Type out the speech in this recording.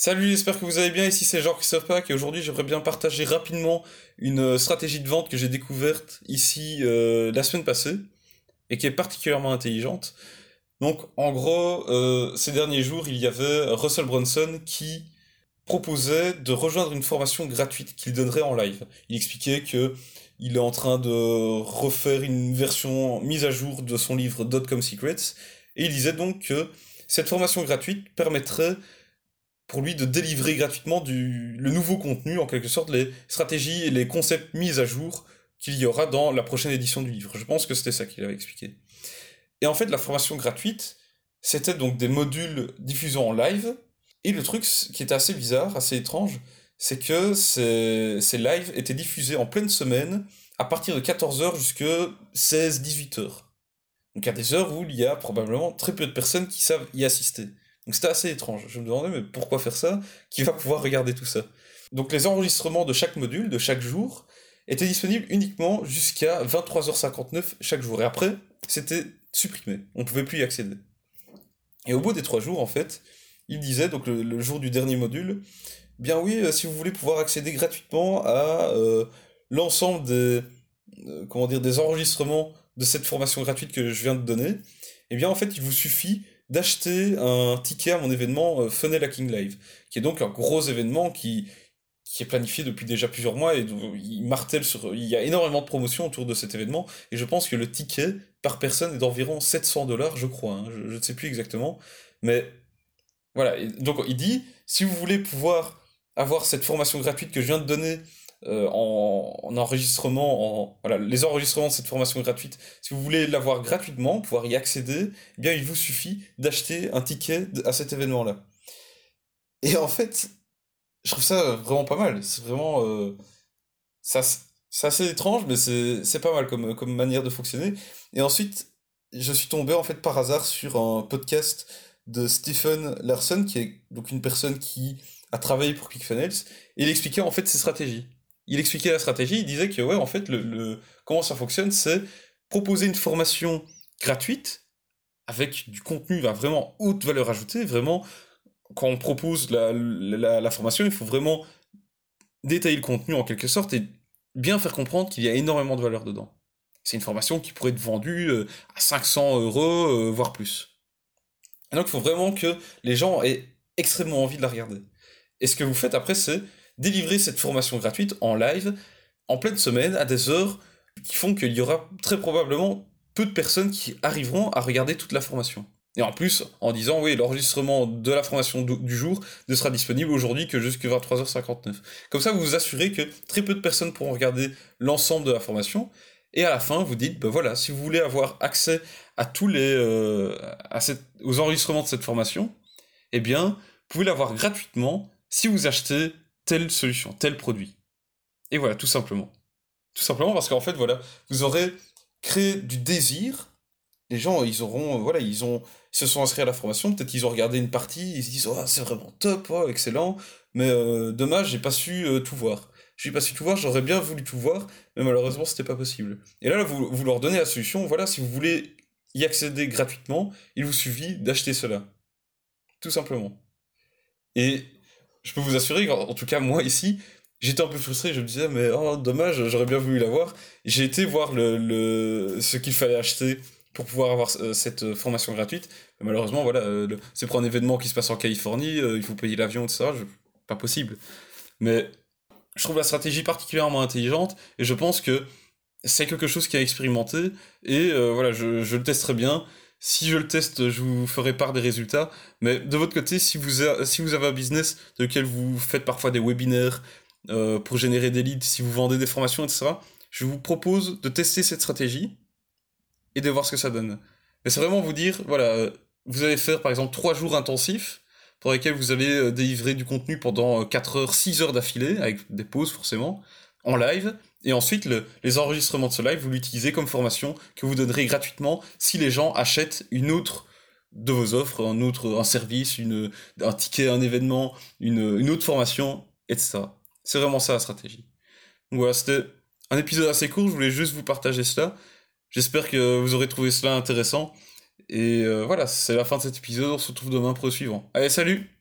Salut, j'espère que vous allez bien. Ici c'est Jean-Christophe et aujourd'hui j'aimerais bien partager rapidement une euh, stratégie de vente que j'ai découverte ici euh, la semaine passée et qui est particulièrement intelligente. Donc en gros, euh, ces derniers jours, il y avait Russell Brunson qui proposait de rejoindre une formation gratuite qu'il donnerait en live. Il expliquait que il est en train de refaire une version mise à jour de son livre Dotcom Secrets et il disait donc que cette formation gratuite permettrait pour lui de délivrer gratuitement du, le nouveau contenu, en quelque sorte, les stratégies et les concepts mis à jour qu'il y aura dans la prochaine édition du livre. Je pense que c'était ça qu'il avait expliqué. Et en fait, la formation gratuite, c'était donc des modules diffusés en live. Et le truc qui était assez bizarre, assez étrange, c'est que ces, ces lives étaient diffusés en pleine semaine à partir de 14h jusqu'à 16-18h. Donc à des heures où il y a probablement très peu de personnes qui savent y assister. Donc c'était assez étrange. Je me demandais, mais pourquoi faire ça? Qui va pouvoir regarder tout ça? Donc les enregistrements de chaque module, de chaque jour, étaient disponibles uniquement jusqu'à 23h59 chaque jour. Et après, c'était supprimé. On ne pouvait plus y accéder. Et au bout des trois jours, en fait, il disait, donc le, jour du dernier module, bien oui, euh, si vous voulez pouvoir accéder gratuitement à euh, l'ensemble des, euh, comment dire, des enregistrements de cette formation gratuite que je viens de donner, eh bien en fait, il vous suffit d'acheter un ticket à mon événement euh, Funnel Hacking Live, qui est donc un gros événement qui, qui est planifié depuis déjà plusieurs mois et il martèle sur, il y a énormément de promotions autour de cet événement et je pense que le ticket par personne est d'environ 700 dollars, je crois, hein. je, ne sais plus exactement, mais voilà. donc il dit, si vous voulez pouvoir avoir cette formation gratuite que je viens de donner euh, en, enregistrement, en, voilà, les enregistrements de cette formation gratuite, si vous voulez l'avoir gratuitement, pouvoir y accéder, eh bien il vous suffit d'acheter un ticket à cet événement-là. Et en fait, je trouve ça vraiment pas mal. C'est vraiment... Euh, c'est assez étrange, mais c'est pas mal comme, comme manière de fonctionner. Et ensuite, je suis tombé en fait par hasard sur un podcast de Stephen Larson, qui est donc une personne qui a travaillé pour ClickFunnels, et il expliquait en fait ses stratégies il expliquait la stratégie, il disait que ouais, en fait, le, comment ça fonctionne, c'est proposer une formation gratuite avec du contenu à vraiment haute valeur ajoutée, vraiment, quand on propose la, la, formation, il faut vraiment détailler le contenu en quelque sorte et bien faire comprendre qu'il y a énormément de valeur dedans. C'est une formation qui pourrait être vendue euh, à 500 euros, euh, voire plus. Et donc il faut vraiment que les gens aient extrêmement envie de la regarder. Et ce que vous faites après, c'est délivrer cette formation gratuite en live, en pleine semaine, à des heures qui font qu'il y aura très probablement peu de personnes qui arriveront à regarder toute la formation. Et en plus, en disant, oui, l'enregistrement de la formation du jour ne sera disponible aujourd'hui que jusqu'à 23h59. Comme ça, vous vous assurez que très peu de personnes pourront regarder l'ensemble de la formation. Et à la fin, vous dites, ben voilà, si vous voulez avoir accès à tous les, euh, à cette, aux enregistrements de cette formation, eh bien, vous pouvez l'avoir gratuitement si vous achetez telle solution, tel produit. Et voilà, tout simplement. Tout simplement parce qu'en fait, voilà, vous aurez créé du désir. Les gens, ils auront, euh, voilà, ils ont, se sont inscrits à la formation. Peut-être qu'ils ont regardé une partie, ils se disent, oh, c'est vraiment top, oh, excellent. Mais euh, dommage, j'ai pas su euh, tout voir. J'ai pas su tout voir, j'aurais bien voulu tout voir, mais malheureusement, c'était pas possible. Et là, vous, vous leur donnez la solution. Voilà, si vous voulez y accéder gratuitement, il vous suffit d'acheter cela. Tout simplement. Et je peux vous assurer qu'en tout cas, moi ici, j'étais un peu frustré. Je me disais, mais oh, dommage, j'aurais bien voulu l'avoir. J'ai été voir le, ce qu'il fallait acheter pour pouvoir avoir euh, cette formation gratuite. Malheureusement, voilà, euh, c'est pour un événement qui se passe en Californie, euh, il faut payer l'avion, etc. pas possible. Mais je trouve la stratégie particulièrement intelligente et je pense que c'est quelque chose qui a expérimenté et voilà, je, je le testerai bien. Si je le teste, je vous ferai part des résultats. Mais de votre côté, si vous, vous avez un business dans lequel vous faites parfois des webinaires euh, pour générer des leads, si vous vendez des formations, etc., je vous propose de tester cette stratégie et de voir ce que ça donne. Mais c'est vraiment vous dire, voilà, euh, vous allez faire par exemple trois jours intensifs pour lesquels vous allez euh, délivrer du contenu pendant 4 heures, 6 heures d'affilée, avec des pauses forcément, en live, et ensuite, les enregistrements de ce live, vous l'utilisez comme formation que vous donnerez gratuitement si les gens achètent une autre de vos offres, un autre un service, une, un ticket, un événement, une, une autre formation, etc. C'est vraiment ça la stratégie. Voilà, c'était un épisode assez court, je voulais juste vous partager cela. J'espère que vous aurez trouvé cela intéressant. Et euh, voilà, c'est la fin de cet épisode, on se retrouve demain pour le suivant. Allez, salut